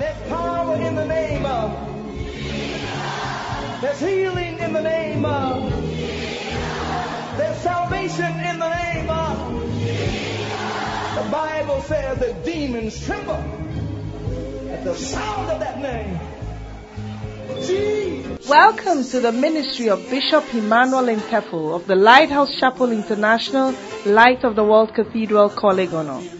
There's power in the name of. There's healing in the name of. There's salvation in the name of. The Bible says that demons tremble at the sound of that name. Jesus. Welcome to the ministry of Bishop Emmanuel Intefel of the Lighthouse Chapel International, Light of the World Cathedral, Korle Gonno.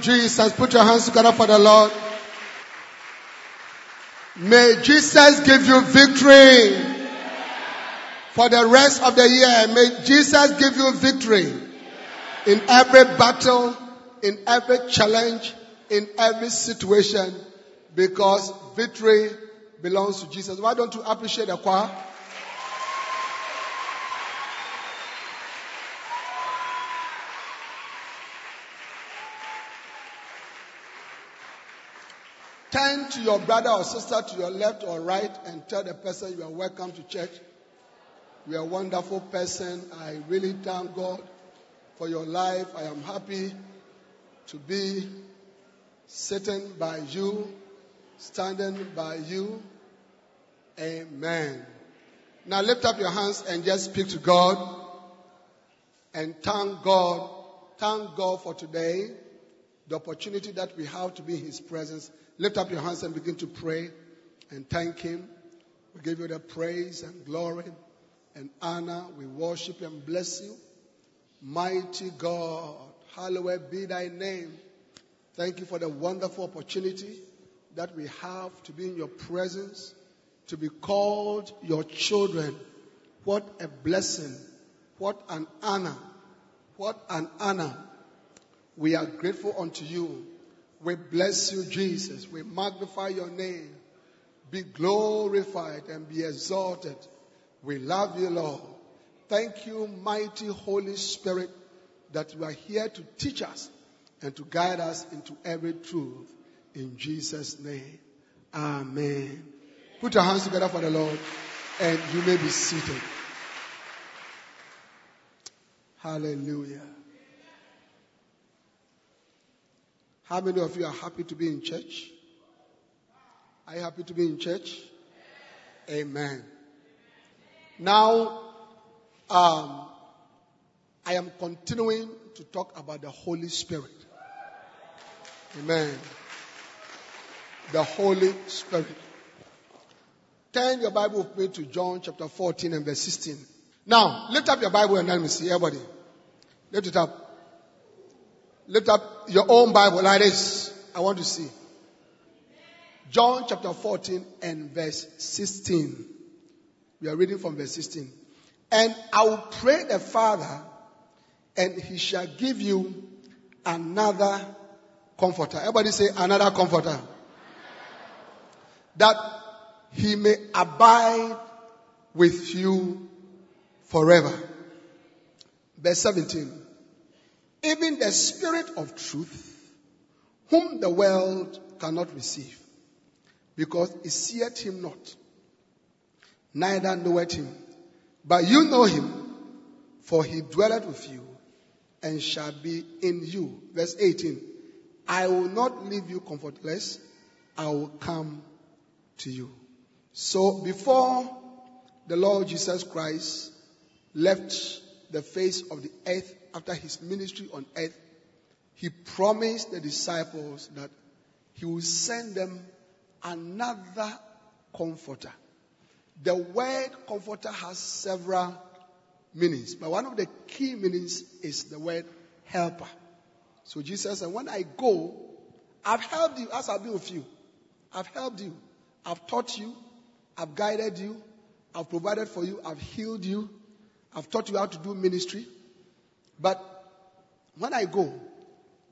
Jesus. Put your hands together for the Lord. May Jesus give you victory for the rest of the year. May Jesus give you victory in every battle, in every challenge, in every situation, because victory belongs to Jesus. Why don't you appreciate the choir? Turn to your brother or sister to your left or right and tell the person you are welcome to church. You are a wonderful person. I really thank God for your life. I am happy to be sitting by you, standing by you. Amen. Now lift up your hands and just speak to God and thank God. Thank God for today, the opportunity that we have to be in His presence. Lift up your hands and begin to pray and thank Him. We give you the praise and glory and honor. We worship and bless you. Mighty God, hallowed be thy name. Thank you for the wonderful opportunity that we have to be in your presence, to be called your children. What a blessing. What an honor. What an honor. We are grateful unto you. We bless you, Jesus. We magnify your name. Be glorified and be exalted. We love you, Lord. Thank you, mighty Holy Spirit, that you are here to teach us and to guide us into every truth. In Jesus' name. Amen. Put your hands together for the Lord and you may be seated. Hallelujah. How many of you are happy to be in church? Are you happy to be in church? Amen. Now, um, I am continuing to talk about the Holy Spirit. Amen. The Holy Spirit. Turn your Bible with me to John chapter 14 and verse 16. Now, lift up your Bible and let me see everybody. Lift it up. Lift up your own Bible like this. I want to see. John chapter 14 and verse 16. We are reading from verse 16. And I will pray the Father, and he shall give you another comforter. Everybody say another comforter. That he may abide with you forever. Verse 17. Even the Spirit of truth, whom the world cannot receive, because it seeth him not, neither knoweth him. But you know him, for he dwelleth with you, and shall be in you. Verse 18. I will not leave you comfortless, I will come to you. So before the Lord Jesus Christ left the face of the earth after his ministry on earth, he promised the disciples that he will send them another comforter. The word comforter has several meanings, but one of the key meanings is the word helper. So Jesus said, When I go, I've helped you as I've been with you. I've helped you. I've taught you. I've guided you. I've provided for you. I've healed you. I've taught you how to do ministry. But when I go,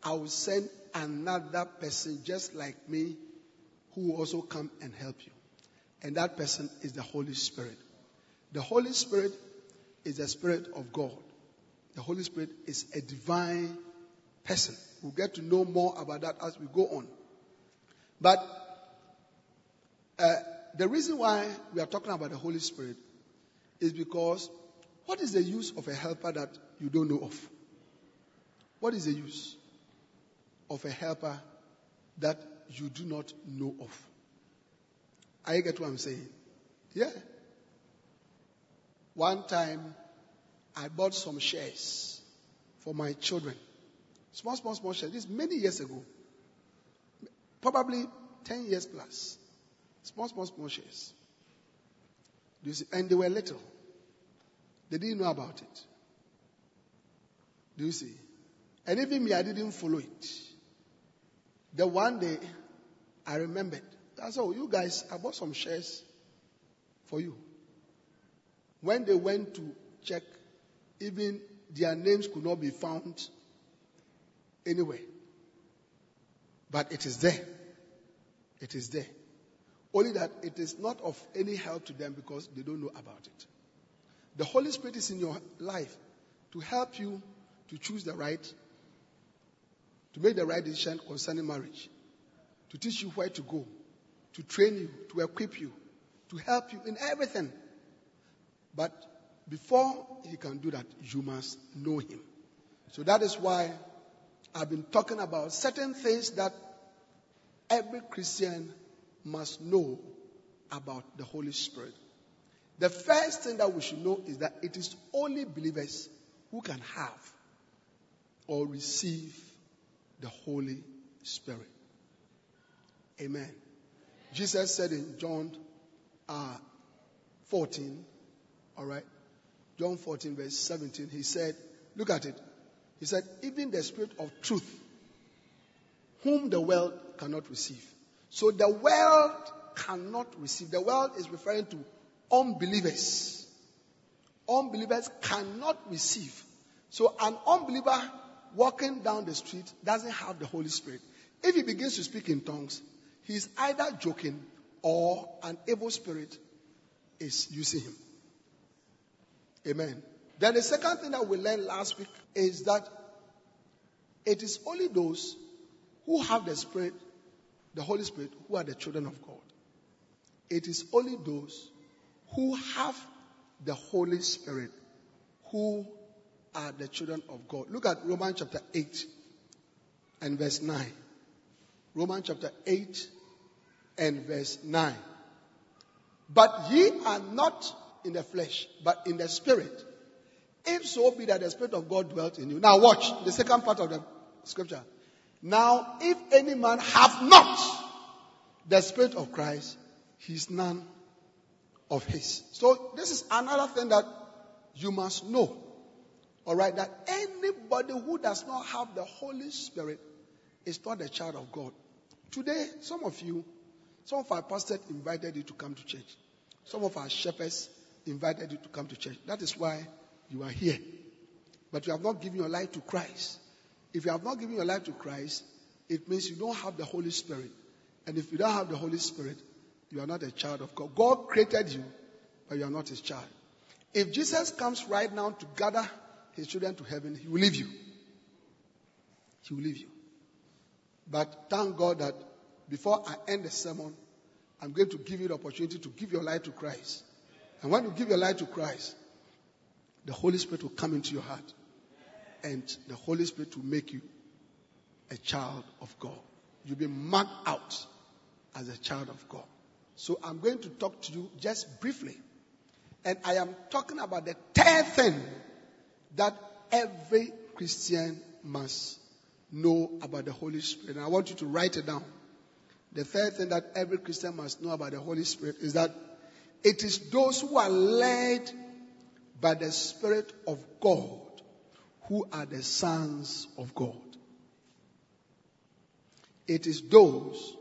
I will send another person just like me who will also come and help you. And that person is the Holy Spirit. The Holy Spirit is the Spirit of God. The Holy Spirit is a divine person. We'll get to know more about that as we go on. But uh, the reason why we are talking about the Holy Spirit is because what is the use of a helper that you don't know of? What is the use of a helper that you do not know of? I get what I'm saying? Yeah. One time, I bought some shares for my children. Small, small, small shares. This many years ago. Probably 10 years plus. Small, small, small shares. And they were little. They didn't know about it. Do you see? And even me, I didn't follow it. The one day, I remembered. Said, oh, you guys, I bought some shares for you. When they went to check, even their names could not be found anywhere. But it is there. It is there. Only that it is not of any help to them because they don't know about it. The Holy Spirit is in your life to help you to choose the right, to make the right decision concerning marriage, to teach you where to go, to train you, to equip you, to help you in everything. But before he can do that, you must know him. So that is why I've been talking about certain things that every Christian must know about the Holy Spirit. The first thing that we should know is that it is only believers who can have or receive the Holy Spirit. Amen. Jesus said in John uh, 14, all right, John 14, verse 17, he said, look at it. He said, even the Spirit of truth, whom the world cannot receive. So the world cannot receive. The world is referring to unbelievers. Unbelievers cannot receive. So an unbeliever walking down the street doesn't have the Holy Spirit. If he begins to speak in tongues, he's either joking or an evil spirit is using him. Amen. Then the second thing that we learned last week is that it is only those who have the Spirit, the Holy Spirit, who are the children of God. It is only those who have the Holy Spirit who are the children of God. Look at Romans chapter 8 and verse 9. Romans chapter 8 and verse 9. But ye are not in the flesh, but in the spirit. If so be that the spirit of God dwelt in you. Now watch the second part of the scripture. Now, if any man have not the spirit of Christ, he is none of his. So this is another thing that you must know. Alright, that anybody who does not have the Holy Spirit is not a child of God. Today, some of you, some of our pastors invited you to come to church. Some of our shepherds invited you to come to church. That is why you are here. But you have not given your life to Christ. If you have not given your life to Christ, it means you don't have the Holy Spirit. And if you don't have the Holy Spirit, you are not a child of God. God created you, but you are not his child. If Jesus comes right now to gather his children to heaven, he will leave you. He will leave you. But thank God that before I end the sermon, I'm going to give you the opportunity to give your life to Christ. And when you give your life to Christ, the Holy Spirit will come into your heart. And the Holy Spirit will make you a child of God. You'll be marked out as a child of God. So I'm going to talk to you just briefly. And I am talking about the third thing that every Christian must know about the Holy Spirit. And I want you to write it down. The third thing that every Christian must know about the Holy Spirit is that it is those who are led by the Spirit of God who are the sons of God. It is those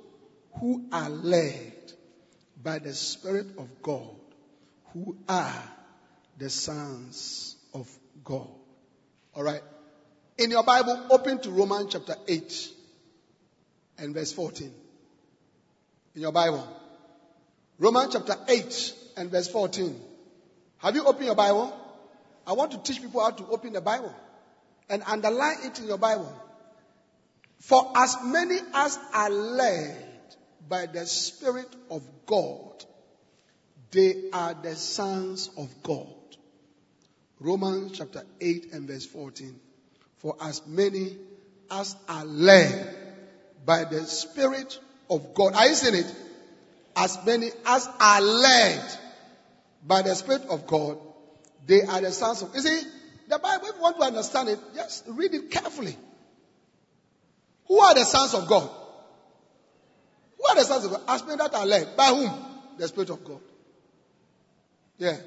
who are led by the Spirit of God who are the sons of God. All right. In your Bible, open to Romans chapter 8 and verse 14. In your Bible. Romans chapter 8 and verse 14. Have you opened your Bible? I want to teach people how to open the Bible and underline it in your Bible. For as many as are led by the Spirit of God, they are the sons of God. Romans chapter 8 and verse 14. For as many as are led by the Spirit of God. Are you seeing it? As many as are led by the Spirit of God, they are the sons of. You see, the Bible, if you want to understand it, just read it carefully. Who are the sons of God? Who are the sons of God? As many that are led. By whom? The Spirit of God. Yeah.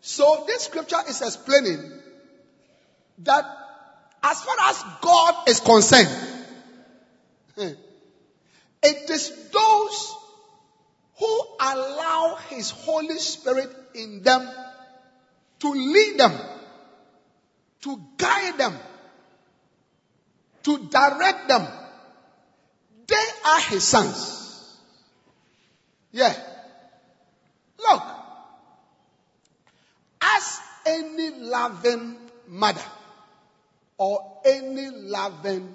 So this scripture is explaining that as far as God is concerned, it is those who allow His Holy Spirit in them to lead them, to guide them, to direct them. They are His sons. Yeah. Look, as any loving mother or any loving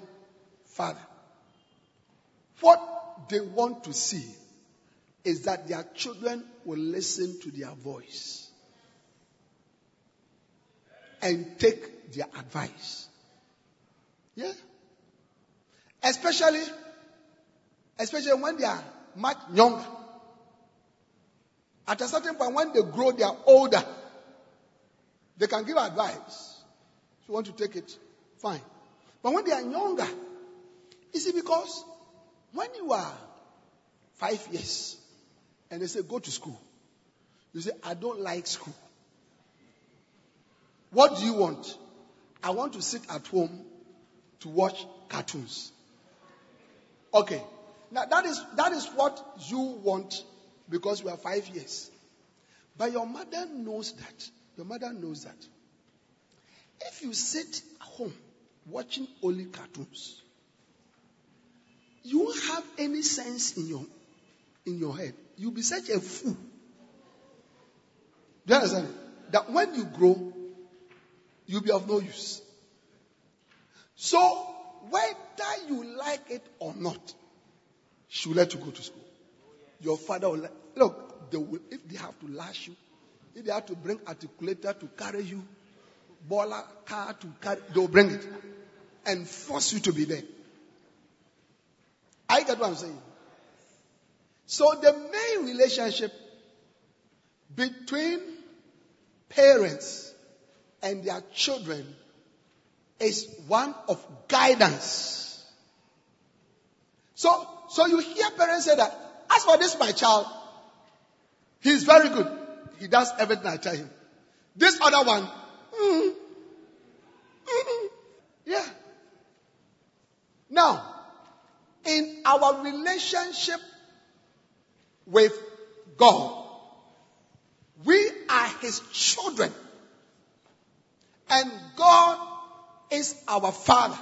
father, what they want to see is that their children will listen to their voice and take their advice. Yeah. Especially, especially when they are much younger. At a certain point, when they grow, they are older. They can give advice. If you want to take it, fine. But when they are younger, you see, because when you are five years and they say, go to school, you say, I don't like school. What do you want? I want to sit at home to watch cartoons. Okay. Now that is, that is what you want because you are five years. But your mother knows that. Your mother knows that. If you sit at home watching only cartoons, you won't have any sense in your in your head. You'll be such a fool. Do you understand? That when you grow, you'll be of no use. So, whether you like it or not, she will let you go to school. Your father will let, look, they will, if they have to lash you, if they have to bring articulator to carry you, baller car to carry, they'll bring it and force you to be there. I get what I'm saying. So the main relationship between parents and their children is one of guidance. So, so you hear parents say that, as for this my child, he's very good. He does everything I tell him. This other one, mm, mm, yeah. Now, in our relationship with God, we are His children. And God is our Father.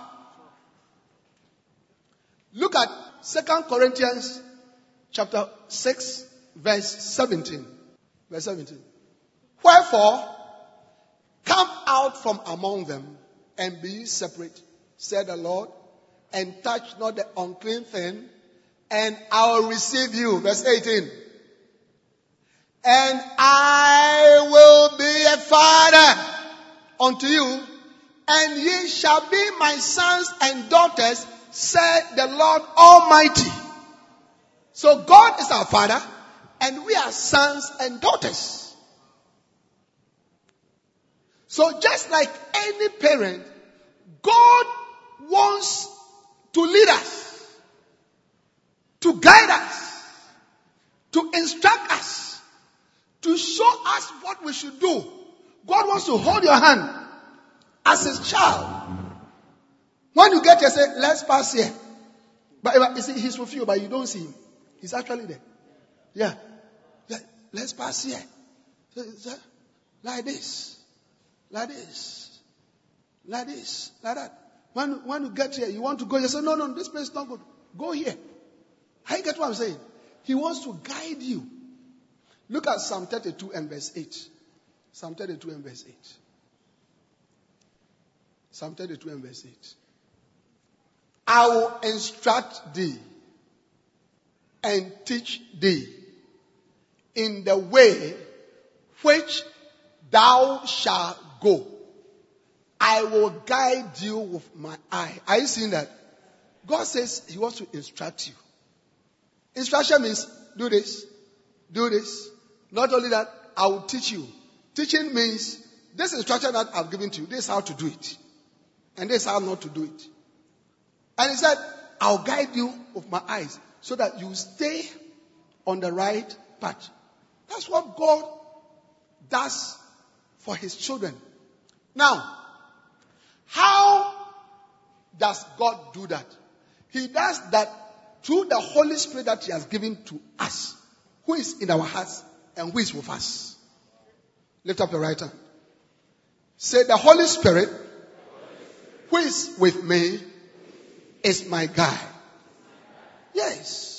Look at Second Corinthians chapter 6 verse 17. Verse 17. Wherefore, come out from among them and be separate, said the Lord, and touch not the unclean thing, and I will receive you. Verse 18. And I will be a father unto you, and ye shall be my sons and daughters, said the Lord Almighty. So God is our father, and we are sons and daughters. So just like any parent, God wants to lead us, to guide us, to instruct us, to show us what we should do. God wants to hold your hand as his child. When you get here, say, let's pass here. But you see, he's with you, but you don't see him. He's actually there. Yeah. Let's pass here. Like this. Like this. Like this. Like that. When, when you get here, you want to go, you say, no, no, this place is not good. Go here. I get what I'm saying. He wants to guide you. Look at Psalm 32 and verse 8. Psalm 32 and verse 8. Psalm 32 and verse 8. I will instruct thee and teach thee in the way which thou shalt go. I will guide you with my eye. Are you seeing that? God says He wants to instruct you. Instruction means do this, do this. Not only that, I will teach you. Teaching means this instruction that I've given to you, this is how to do it. And this is how not to do it. And He said, I'll guide you with my eyes so that you stay on the right path. That's what God does for His children. Now, how does God do that? He does that through the Holy Spirit that He has given to us, who is in our hearts and who is with us. Lift up your right hand. Say, the Holy Spirit, who is with me, is my guide. Yes.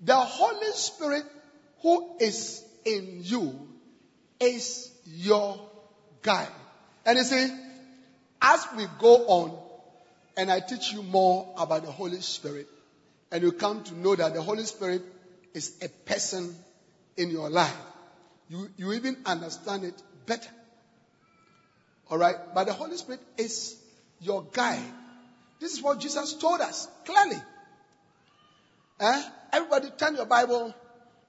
The Holy Spirit who is in you is your guide. And you see, as we go on and I teach you more about the Holy Spirit, and you come to know that the Holy Spirit is a person in your life, you, you even understand it better. Alright? But the Holy Spirit is your guide. This is what Jesus told us clearly. Eh? Everybody turn your Bible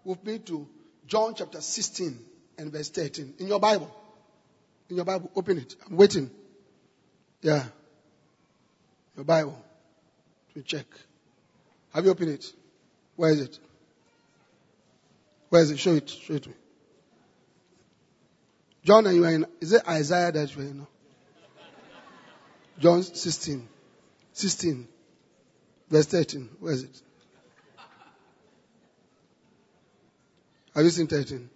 with me to John chapter 16 and verse 13. In your Bible. In your Bible, open it. I'm waiting. Yeah. Your Bible. To check. Have you opened it? Where is it? Where is it? Show it. Show it to me. John, you in, is it Isaiah that you are in? John 16. 16. Verse 13. Where is it? Have you seen 13?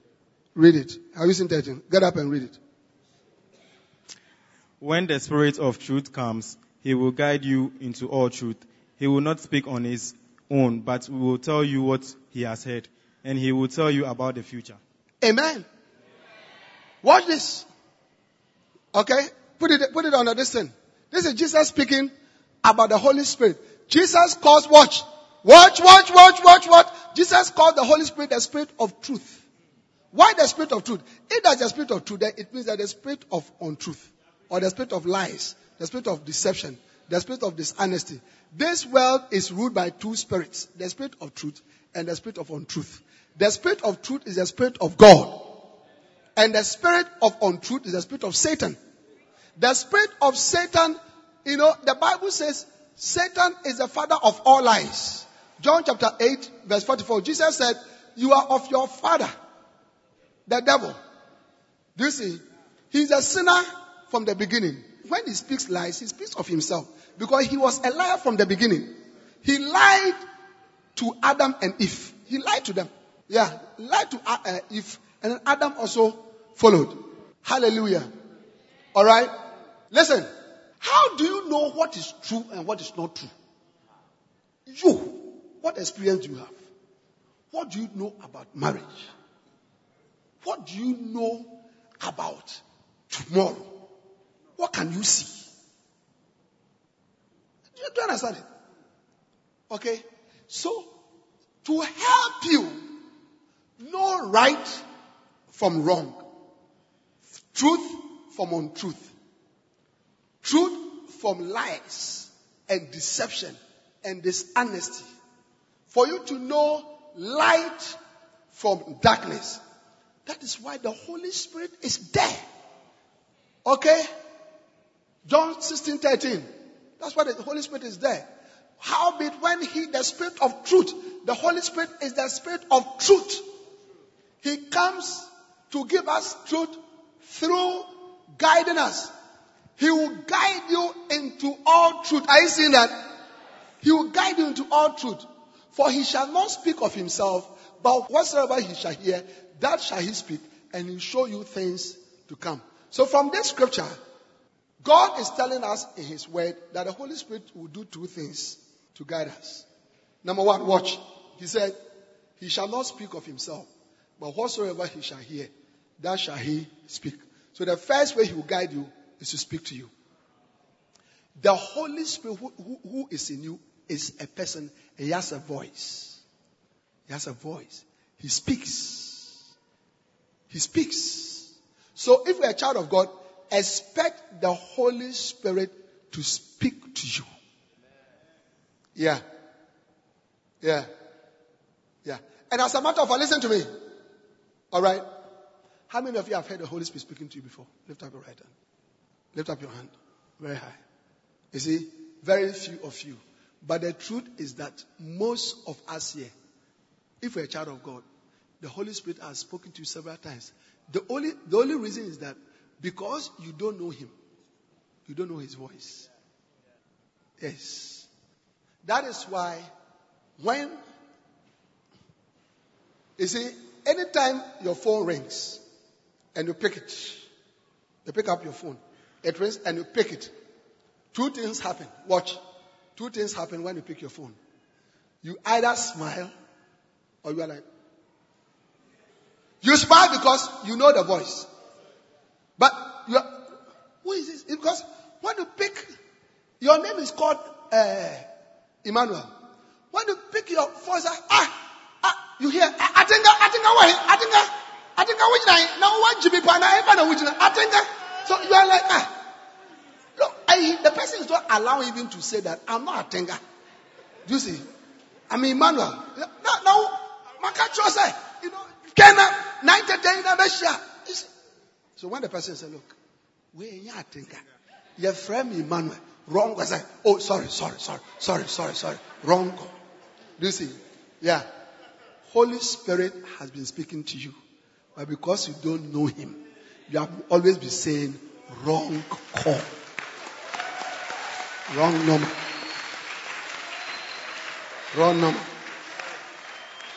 Read it. Have you seen 13? Get up and read it. When the Spirit of truth comes, he will guide you into all truth. He will not speak on his own, but will tell you what he has heard, and he will tell you about the future. Amen. Watch this. Okay? Put it, put it on this thing. This is Jesus speaking about the Holy Spirit. Jesus calls, watch. Watch, watch, watch, watch, watch. Jesus called the Holy Spirit the Spirit of truth. Why the Spirit of truth? If that's the Spirit of truth, then it means that the Spirit of untruth, or the Spirit of lies, the Spirit of deception, the Spirit of dishonesty. This world is ruled by two spirits, the Spirit of truth and the Spirit of untruth. The Spirit of truth is the Spirit of God. And the Spirit of untruth is the Spirit of Satan. The Spirit of Satan, you know, the Bible says Satan is the father of all lies. John chapter 8 verse 44, Jesus said, you are of your father, the devil. Do you see? He's a sinner from the beginning. When he speaks lies, he speaks of himself because he was a liar from the beginning. He lied to Adam and Eve. He lied to them. Yeah, lied to uh, Eve, and Adam also followed. Hallelujah. All right. Listen. How do you know what is true and what is not true? You. What experience do you have? What do you know about marriage? What do you know about tomorrow? What can you see? Do you, do you understand it? Okay? So, to help you know right from wrong, truth from untruth, truth from lies and deception and dishonesty, for you to know light from darkness. That is why the Holy Spirit is there. Okay? John 16, 13. That's why the Holy Spirit is there. Howbeit when he, the Spirit of truth, the Holy Spirit is the Spirit of truth. He comes to give us truth through guiding us. He will guide you into all truth. Are you seeing that? He will guide you into all truth. For he shall not speak of himself, but whatsoever he shall hear, that shall he speak, and he'll show you things to come. So from this scripture, God is telling us in his word that the Holy Spirit will do two things to guide us. Number one, watch. He said, He shall not speak of himself, but whatsoever he shall hear, that shall he speak. So the first way he will guide you is to speak to you. The Holy Spirit who, who, who is in you is a person, he has a voice. He has a voice. He speaks. He speaks. So if you're a child of God, expect the Holy Spirit to speak to you. Yeah. Yeah. Yeah. And as a matter of fact, listen to me. All right. How many of you have heard the Holy Spirit speaking to you before? Lift up your right hand. Lift up your hand. Very high. You see, very few of you. But the truth is that most of us here, if we're a child of God, the Holy Spirit has spoken to you several times. The only, the only reason is that because you don't know Him, you don't know His voice. Yes. That is why when, you see, anytime your phone rings and you pick it, you pick up your phone, it rings and you pick it. Two things happen. Watch. Two things happen when you pick your phone. You either smile or you are like, you smile because you know the voice. But you are, who is this? Because when you pick, your name is called uh, Emmanuel. When you pick your phone, ah, ah, you hear, I think, I think, I think, I think, I think, now what Jimmy Pana, I think, so you are like, ah. Look, I, the person is not allowing even to say that I'm not a tenga. Do you see? I'm Emmanuel. Now, now, Makacho say, you know, Kena, night day na besha. So when the person said, look, we ain't a tenga. Your friend Emmanuel. Wrong. I say, oh, sorry, sorry, sorry, sorry, sorry, sorry. Wrong. Call. Do you see? Yeah. Holy Spirit has been speaking to you. But because you don't know him, you have always been saying wrong call. Wrong number. Wrong number.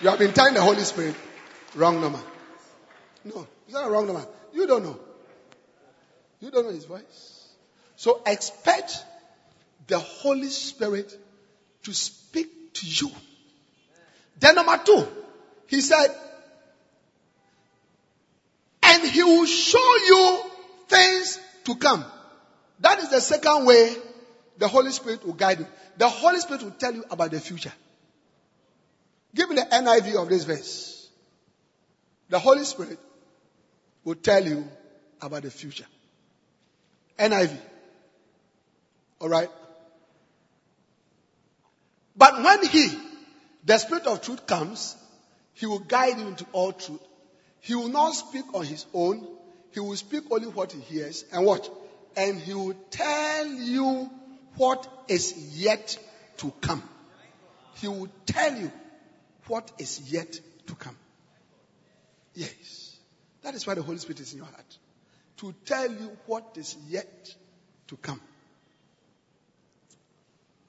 You have been telling the Holy Spirit, wrong number. No, it's not a wrong number. You don't know. You don't know his voice. So expect the Holy Spirit to speak to you. Then number two, he said, and he will show you things to come. That is the second way the Holy Spirit will guide you. The Holy Spirit will tell you about the future. Give me the NIV of this verse. The Holy Spirit will tell you about the future. NIV. Alright? But when He, the Spirit of truth comes, He will guide you into all truth. He will not speak on His own. He will speak only what He hears. And what? And He will tell you what is yet to come. He will tell you what is yet to come. Yes. That is why the Holy Spirit is in your heart. To tell you what is yet to come.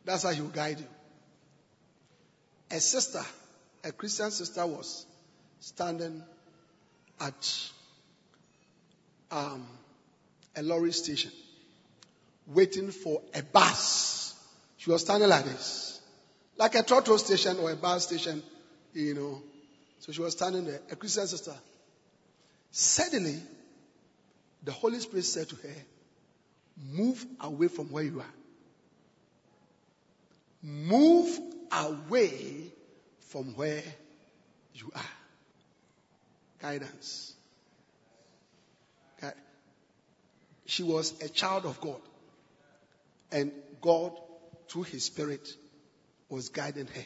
That's how he will guide you. A sister, a Christian sister was standing at um, a lorry station waiting for a bus. She was standing like this. Like a trotro station or a bus station, you know. So she was standing there, a Christian sister. Suddenly, the Holy Spirit said to her, Move away from where you are. Move away from where you are. Guidance. She was a child of God. And God, through His Spirit, was guiding her.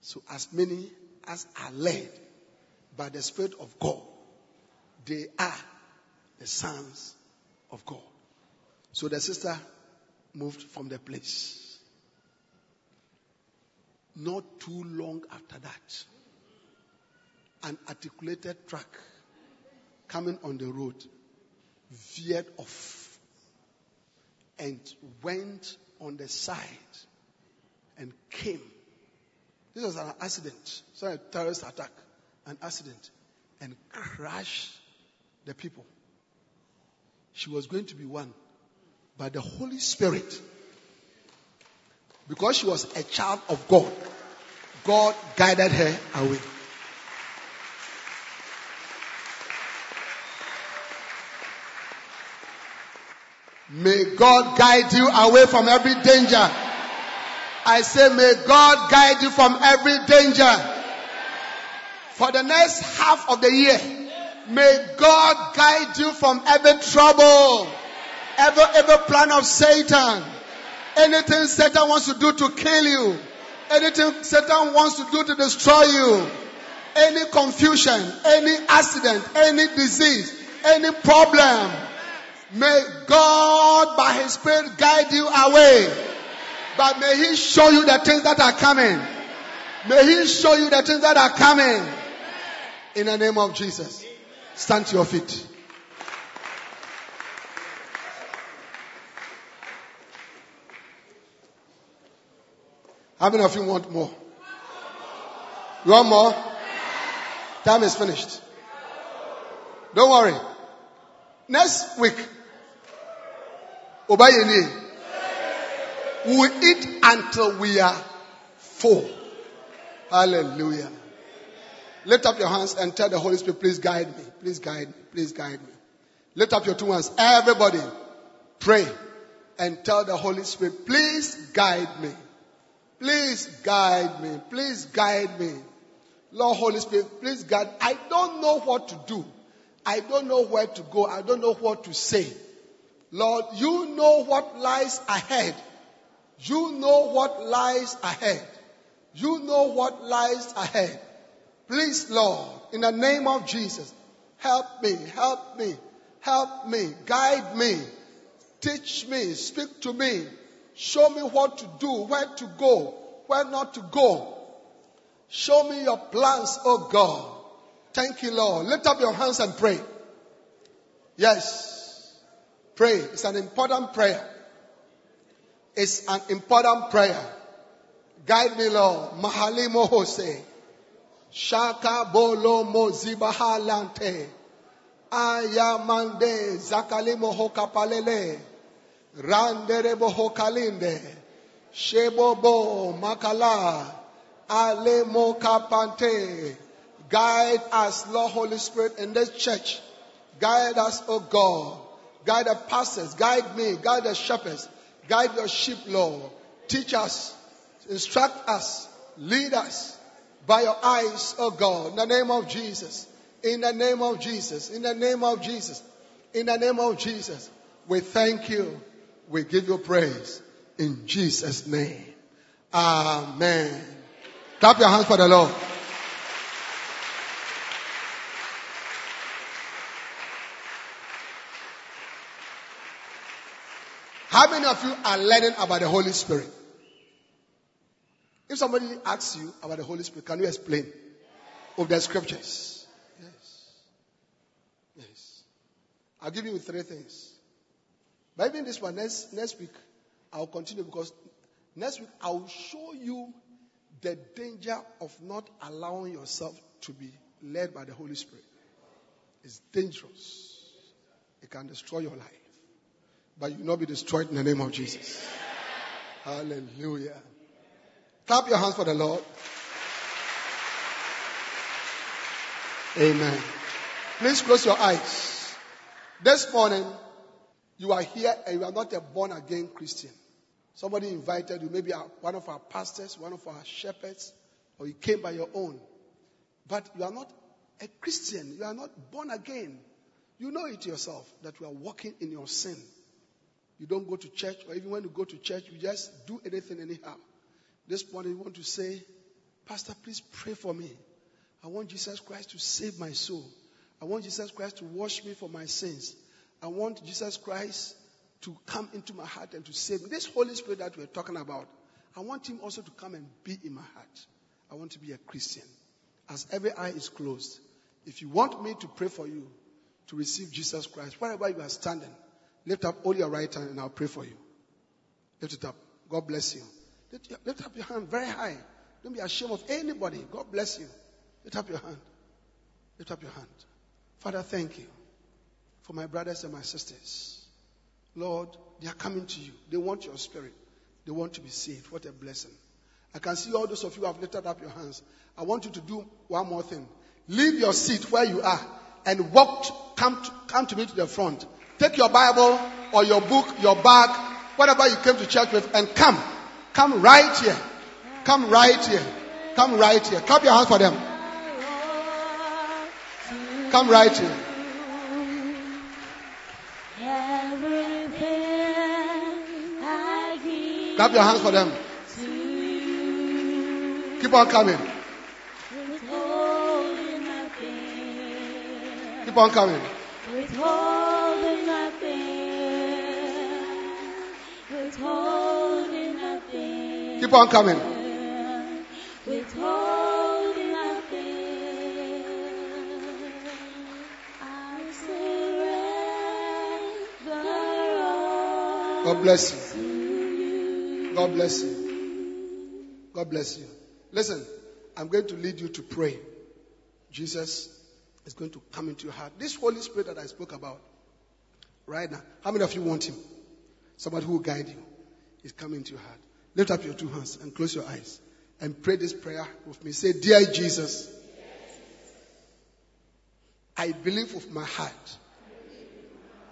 So, as many as are led by the Spirit of God, they are the sons of God. So the sister moved from the place. Not too long after that, an articulated truck coming on the road veered off and went on the side and came. This was an accident, so a terrorist attack, an accident, and crashed the people. She was going to be one, but the Holy Spirit, because she was a child of God, God guided her away. May God guide you away from every danger. I say, may God guide you from every danger. For the next half of the year, may God guide you from every trouble, every, every plan of Satan, anything Satan wants to do to kill you, anything Satan wants to do to destroy you, any confusion, any accident, any disease, any problem, May God by His Spirit guide you away. But may He show you the things that are coming. May He show you the things that are coming. In the name of Jesus. Stand to your feet. How many of you want more? You want more? Time is finished. Don't worry. Next week, Obayeni, we eat until we are full. Hallelujah. Lift up your hands and tell the Holy Spirit, please guide me, please guide me, please guide me. Lift up your two hands. Everybody, pray and tell the Holy Spirit, please guide me. Please guide me. Please guide me. Lord Holy Spirit, please guide. I don't know what to do. I don't know where to go. I don't know what to say. Lord, you know what lies ahead. You know what lies ahead. You know what lies ahead. Please, Lord, in the name of Jesus, help me, help me, help me, guide me, teach me, speak to me, show me what to do, where to go, where not to go. Show me your plans, oh God. Thank you, Lord. Lift up your hands and pray. Yes. Pray. It's an important prayer. It's an important prayer. Guide me, Lord. Mahali mohose. Shaka bolo mozibaha lante. Ayamande zakali mohoka palele. Randere bohokalinde. Shebobo makala. Ale mokapante. Guide us, Lord Holy Spirit, in this church. Guide us, O God. Guide the pastors. Guide me. Guide the shepherds. Guide your sheep, Lord. Teach us. Instruct us. Lead us by your eyes, O God. In the name of Jesus. In the name of Jesus. In the name of Jesus. In the name of Jesus. We thank you. We give you praise. In Jesus' name. Amen. Clap your hands for the Lord. How many of you are learning about the Holy Spirit? If somebody asks you about the Holy Spirit, can you explain of the scriptures? Yes. Yes. I'll give you three things. But even this one, next, next week, I'll continue because next week I'll show you the danger of not allowing yourself to be led by the Holy Spirit. It's dangerous. It can destroy your life but you will not be destroyed in the name of Jesus. Hallelujah. Clap your hands for the Lord. Amen. Please close your eyes. This morning, you are here and you are not a born again Christian. Somebody invited you, maybe one of our pastors, one of our shepherds, or you came by your own. But you are not a Christian. You are not born again. You know it yourself that you are walking in your sin. You don't go to church, or even when you go to church, you just do anything anyhow. This morning, you want to say, Pastor, please pray for me. I want Jesus Christ to save my soul. I want Jesus Christ to wash me for my sins. I want Jesus Christ to come into my heart and to save me. This Holy Spirit that we're talking about, I want Him also to come and be in my heart. I want to be a Christian. As every eye is closed, if you want me to pray for you to receive Jesus Christ, wherever you are standing, Lift up all your right hand and I'll pray for you. Lift it up. God bless you. Lift, up your hand very high. Don't be ashamed of anybody. God bless you. Lift up your hand. Lift up your hand. Father, thank you for my brothers and my sisters. Lord, they are coming to you. They want your spirit. They want to be saved. What a blessing. I can see all those of you who have lifted up your hands. I want you to do one more thing. Leave your seat where you are and walk, come, to, come to me to the front. Take your Bible or your book, your bag, whatever you came to church with, and come. Come right here. Come right here. Come right here. Clap your hands for them. Come right here. Clap your hands for them. Keep on coming. Keep on coming. Withholding nothing. Withholding nothing. Keep on coming. Withholding nothing. I surrender God bless you. God bless you. God bless you. Listen, I'm going to lead you to pray. Jesus is going to come into your heart. This Holy Spirit that I spoke about right now, how many of you want him? Somebody who will guide you. He's coming to your heart. Lift up your two hands and close your eyes and pray this prayer with me. Say, Dear Jesus, I believe with my heart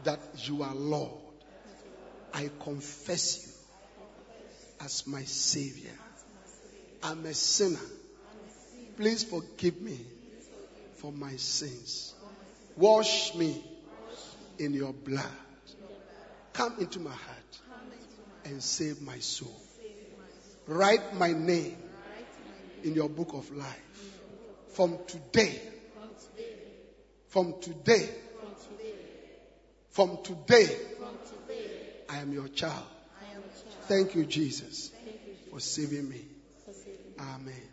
that you are Lord. I confess you as my Savior. I'm a sinner. Please forgive me for my sins. Wash me in your blood. Come into my heart and save my soul. Write my name in your book of life. From today, from today, from today, I am your child. Thank you, Jesus, for saving me. Amen.